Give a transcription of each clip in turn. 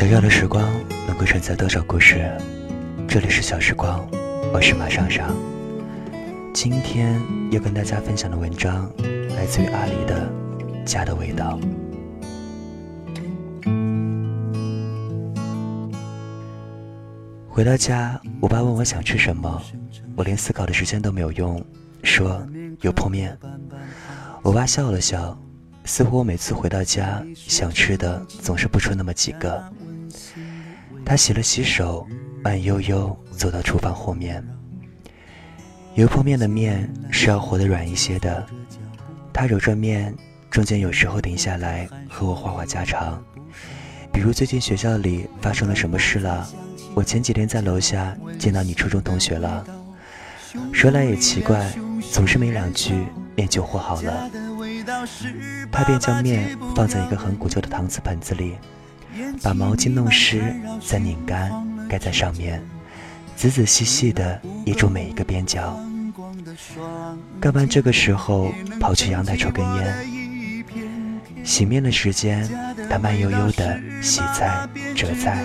小小的时光能够承载多少故事？这里是小时光，我是马尚尚。今天要跟大家分享的文章来自于阿里的《家的味道》。回到家，我爸问我想吃什么，我连思考的时间都没有用，说有泡面。我爸笑了笑，似乎我每次回到家想吃的总是不出那么几个。他洗了洗手，慢悠悠走到厨房后面。油泼面的面是要和的软一些的。他揉着面，中间有时候停下来和我话话家常，比如最近学校里发生了什么事了。我前几天在楼下见到你初中同学了。说来也奇怪，总是没两句面就和好了。他便将面放在一个很古旧的搪瓷盆子里。把毛巾弄湿，再拧干，盖在上面，仔仔细细地掖住每一个边角。干完这个时候，跑去阳台抽根烟。洗面的时间，他慢悠悠地洗菜、折菜，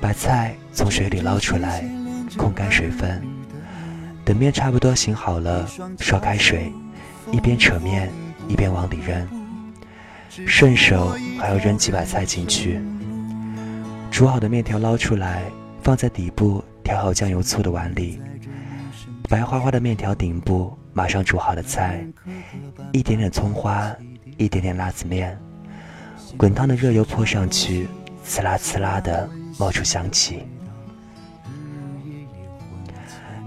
把菜从水里捞出来，控干水分。等面差不多醒好了，烧开水，一边扯面，一边往里扔。顺手还要扔几把菜进去，煮好的面条捞出来，放在底部调好酱油醋的碗里。白花花的面条顶部马上煮好的菜，一点点葱花，一点点辣子面，滚烫的热油泼上去，呲啦呲啦的冒出香气。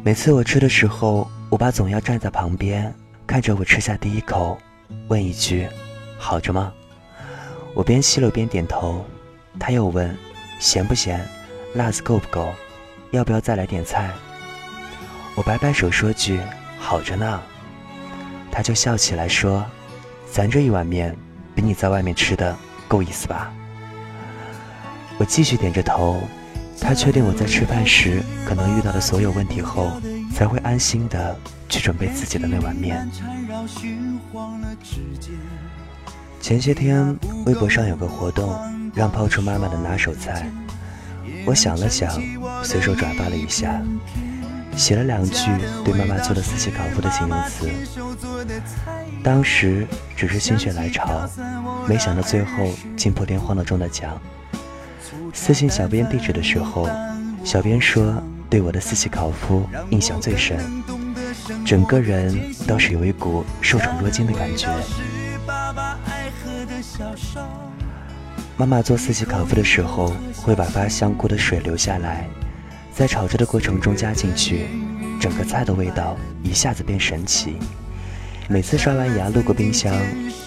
每次我吃的时候，我爸总要站在旁边，看着我吃下第一口，问一句。好着吗？我边吸了边点头。他又问：“咸不咸？辣子够不够？要不要再来点菜？”我摆摆手说句：“好着呢。”他就笑起来说：“咱这一碗面比你在外面吃的够意思吧？”我继续点着头。他确定我在吃饭时可能遇到的所有问题后，才会安心的去准备自己的那碗面。前些天微博上有个活动，让抛出妈妈的拿手菜。我想了想，随手转发了一下，写了两句对妈妈做的四喜烤麸的形容词。当时只是心血来潮，没想到最后竟破天荒的中了奖。私信小编地址的时候，小编说对我的四喜烤麸印象最深，整个人倒是有一股受宠若惊的感觉。妈妈做四喜烤麸的时候，会把发香菇的水留下来，在炒制的过程中加进去，整个菜的味道一下子变神奇。每次刷完牙路过冰箱，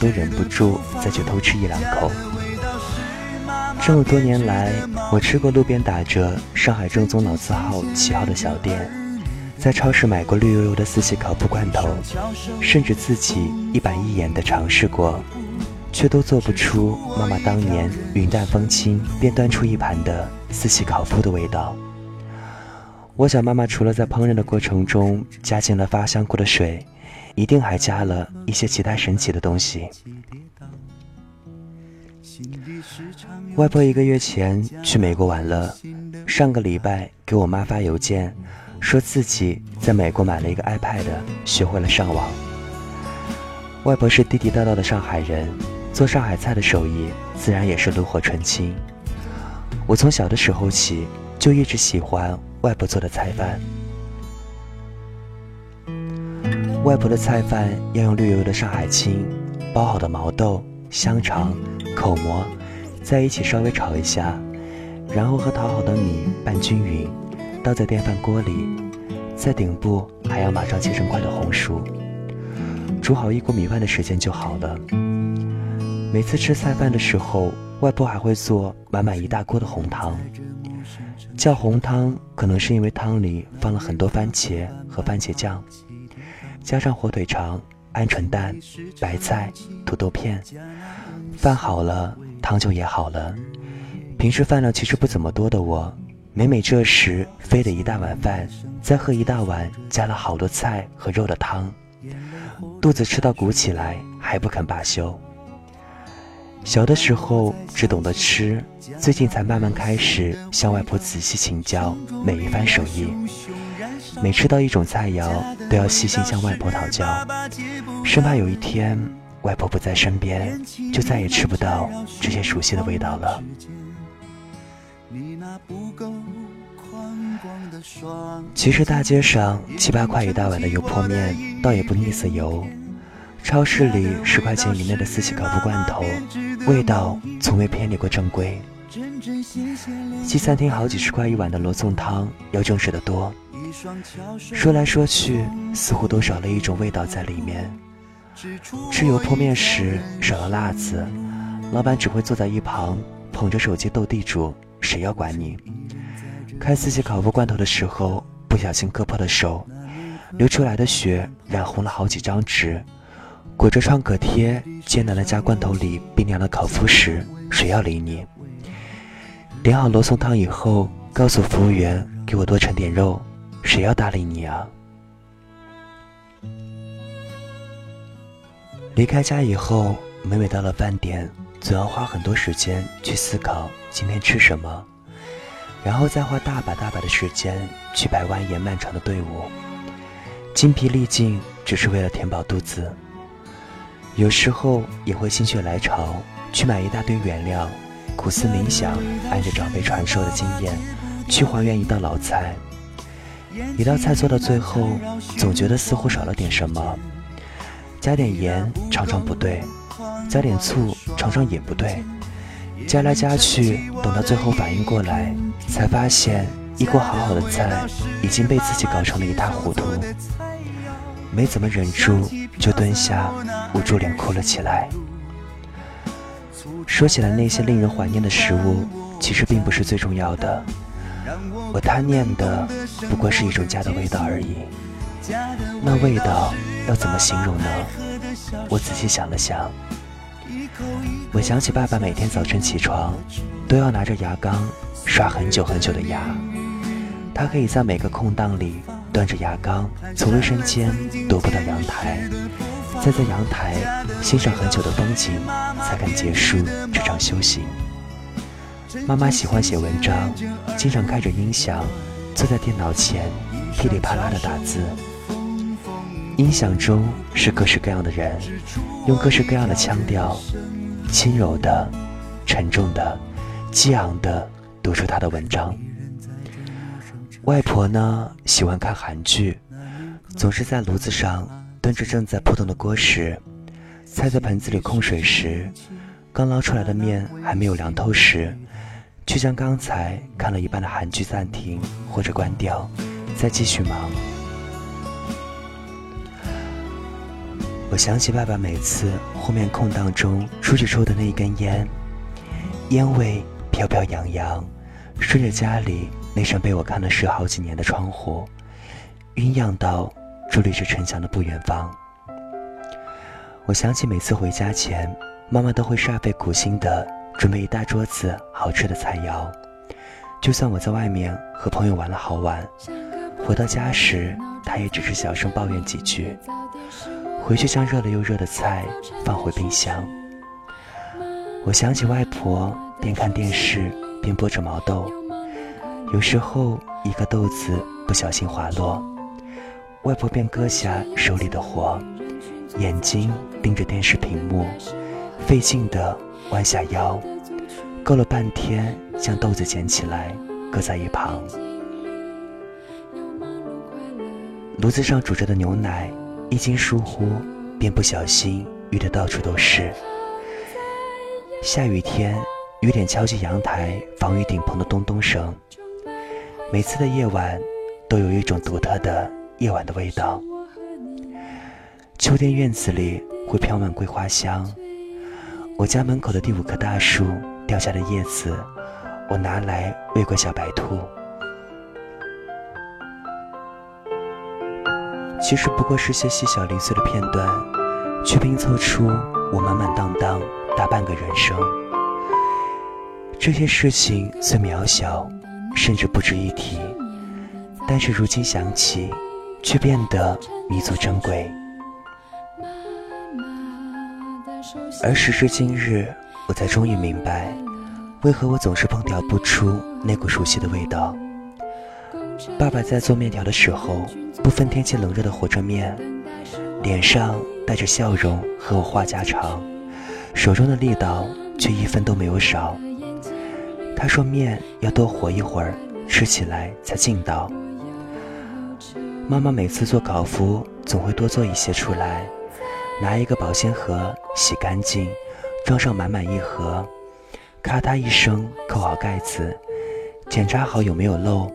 都忍不住再去偷吃一两口。这么多年来，我吃过路边打着、上海正宗老字号旗号的小店，在超市买过绿油油的四喜烤麸罐头，甚至自己一板一眼地尝试过。却都做不出妈妈当年云淡风轻便端出一盘的四喜烤麸的味道。我想妈妈除了在烹饪的过程中加进了发香菇的水，一定还加了一些其他神奇的东西。外婆一个月前去美国玩了，上个礼拜给我妈发邮件，说自己在美国买了一个 iPad，学会了上网。外婆是地地道道的上海人。做上海菜的手艺自然也是炉火纯青。我从小的时候起就一直喜欢外婆做的菜饭。外婆的菜饭要用绿油油的上海青、包好的毛豆、香肠、口蘑在一起稍微炒一下，然后和淘好的米拌均匀，倒在电饭锅里，在顶部还要马上切成块的红薯，煮好一锅米饭的时间就好了。每次吃菜饭的时候，外婆还会做满满一大锅的红汤。叫红汤，可能是因为汤里放了很多番茄和番茄酱，加上火腿肠、鹌鹑蛋、白菜、土豆片。饭好了，汤就也好了。平时饭量其实不怎么多的我，每每这时非得一大碗饭，再喝一大碗加了好多菜和肉的汤，肚子吃到鼓起来还不肯罢休。小的时候只懂得吃，最近才慢慢开始向外婆仔细请教每一番手艺。每吃到一种菜肴，都要细心向外婆讨教，生怕有一天外婆不在身边，就再也吃不到这些熟悉的味道了。其实大街上七八块一大碗的油泼面，倒也不腻死油。超市里十块钱以内的四喜烤麸罐头，味道从未偏离过正规。西餐厅好几十块一碗的罗宋汤要正式的多。说来说去，似乎都少了一种味道在里面。吃油泼面时少了辣子，老板只会坐在一旁捧着手机斗地主，谁要管你？开四喜烤麸罐头的时候，不小心割破了手，流出来的血染红了好几张纸。裹着创可贴，艰难的加罐头里冰凉的烤麸时，谁要理你？点好罗宋汤以后，告诉服务员给我多盛点肉，谁要搭理你啊？离开家以后，每每到了饭点，总要花很多时间去思考今天吃什么，然后再花大把大把的时间去排蜿蜒漫长的队伍，精疲力尽，只是为了填饱肚子。有时候也会心血来潮去买一大堆原料，苦思冥想，按着长辈传授的经验去还原一道老菜。一道菜做到最后，总觉得似乎少了点什么，加点盐常常不对，加点醋常常也不对，加来加去，等到最后反应过来，才发现一锅好好的菜已经被自己搞成了一塌糊涂。没怎么忍住，就蹲下，捂住脸哭了起来。说起来，那些令人怀念的食物，其实并不是最重要的。我贪念的不过是一种家的味道而已。那味道要怎么形容呢？我仔细想了想，我想起爸爸每天早晨起床，都要拿着牙缸刷很久很久的牙。他可以在每个空档里。端着牙缸从卫生间踱步到阳台，再在阳台欣赏很久的风景，才敢结束这场修行。妈妈喜欢写文章，经常开着音响，坐在电脑前噼里啪啦的打字。音响中是各式各样的人，用各式各样的腔调，轻柔的、沉重的、激昂的读出他的文章。外婆呢，喜欢看韩剧，总是在炉子上端着正在扑腾的锅时，菜在盆子里控水时，刚捞出来的面还没有凉透时，却将刚才看了一半的韩剧暂停或者关掉，再继续忙。我想起爸爸每次后面空档中出去抽的那一根烟，烟味飘飘扬扬，顺着家里。那扇被我看了十好几年的窗户，晕漾到伫立着城墙的不远方。我想起每次回家前，妈妈都会煞费苦心的准备一大桌子好吃的菜肴。就算我在外面和朋友玩了好晚，回到家时，她也只是小声抱怨几句，回去将热了又热的菜放回冰箱。我想起外婆边看电视边剥着毛豆。有时候，一个豆子不小心滑落，外婆便割下手里的活，眼睛盯着电视屏幕，费劲地弯下腰，够了半天将豆子捡起来，搁在一旁。炉子上煮着的牛奶，一经疏忽，便不小心溢得到处都是。下雨天，雨点敲击阳台防雨顶棚的咚咚声。每次的夜晚，都有一种独特的夜晚的味道。秋天院子里会飘满桂花香。我家门口的第五棵大树掉下的叶子，我拿来喂过小白兔。其实不过是些细小零碎的片段，却拼凑出我满满当当大半个人生。这些事情虽渺小。甚至不值一提，但是如今想起，却变得弥足珍贵。而时至今日，我才终于明白，为何我总是烹调不出那股熟悉的味道。爸爸在做面条的时候，不分天气冷热的和着面，脸上带着笑容和我话家常，手中的力道却一分都没有少。他说面要多和一会儿，吃起来才劲道。妈妈每次做烤麸，总会多做一些出来，拿一个保鲜盒洗干净。装上满满一盒，咔嗒一声扣好盖子，检查好有没有漏，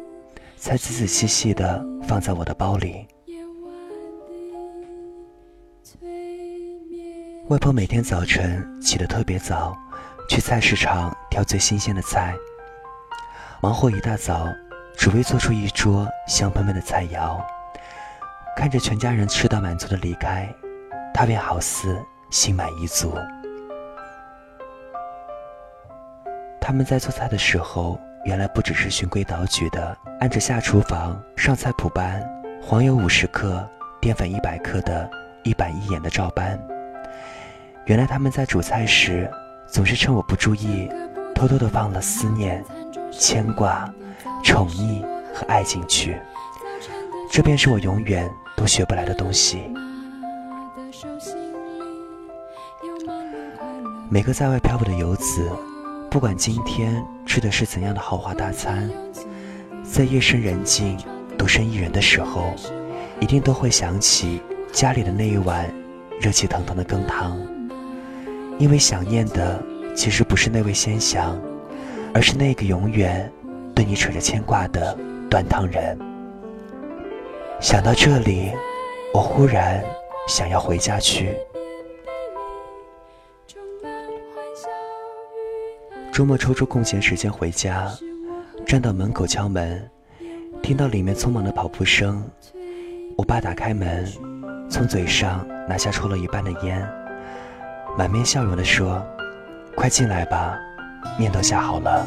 才仔仔细细的放在我的包里。外婆每天早晨起得特别早，去菜市场挑最新鲜的菜，忙活一大早，只为做出一桌香喷喷的菜肴。看着全家人吃到满足的离开，她便好似心满意足。他们在做菜的时候，原来不只是循规蹈矩的按着下厨房上菜谱般，黄油五十克，淀粉一百克的一板一眼的照搬。原来他们在煮菜时，总是趁我不注意，偷偷的放了思念、牵挂、宠溺和爱进去。这便是我永远都学不来的东西。每个在外漂泊的游子。不管今天吃的是怎样的豪华大餐，在夜深人静、独身一人的时候，一定都会想起家里的那一碗热气腾腾的羹汤。因为想念的其实不是那位先祥，而是那个永远对你扯着牵挂的端汤人。想到这里，我忽然想要回家去。周末抽出空闲时间回家，站到门口敲门，听到里面匆忙的跑步声。我爸打开门，从嘴上拿下抽了一半的烟，满面笑容地说：“快进来吧，面都下好了。”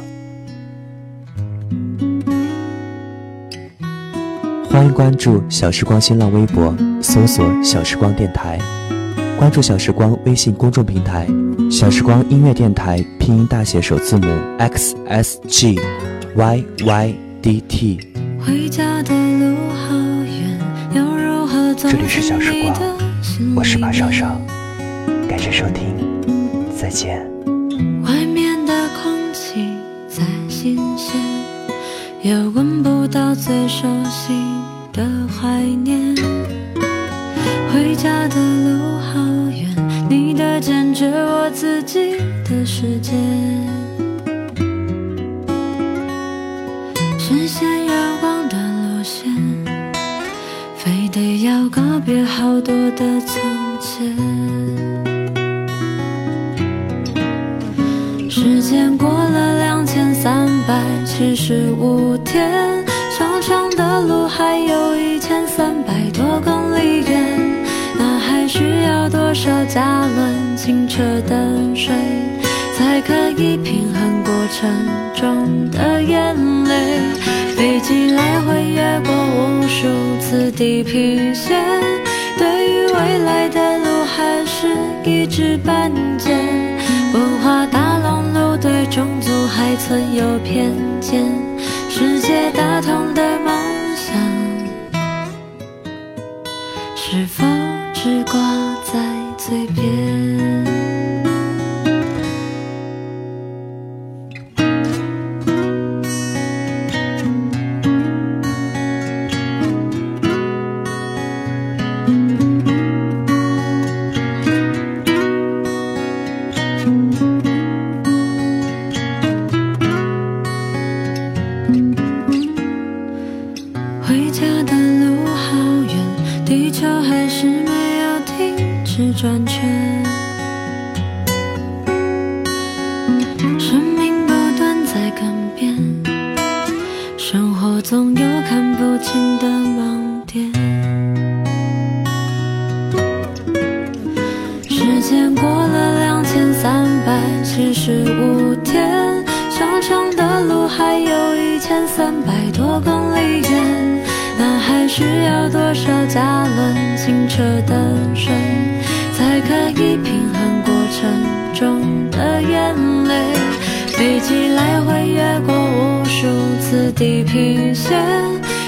欢迎关注小时光新浪微博，搜索“小时光电台”。关注小时光微信公众平台，小时光音乐电台拼音大写首字母 x s g y y d t。回家的路好远，又如何这里是小时光，我是马上上，感谢收听，再见。外面的空气再新鲜，也闻不到最熟悉的怀念。回家的路好远，你的坚决，我自己的世界。视线遥望的路线，非得要告别好多百七十五天，长长的路还有一千三百多公里远。那还需要多少加仑清澈的水，才可以平衡过程中的眼泪？飞机来回越过无数次地平线，对于未来的路还是一知半解。还存有偏见。回家的路好远，地球还是没。有停止转圈，多少加仑清澈的水？才可以平衡过程中的。眼泪，飞机来回越过无数次地平线，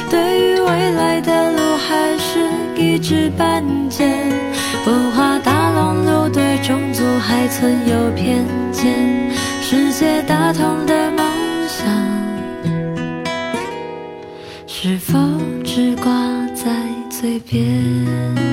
对于未来的路还是一知半解。文化大熔炉对种族还存有偏见，世界大同的梦想，是否边？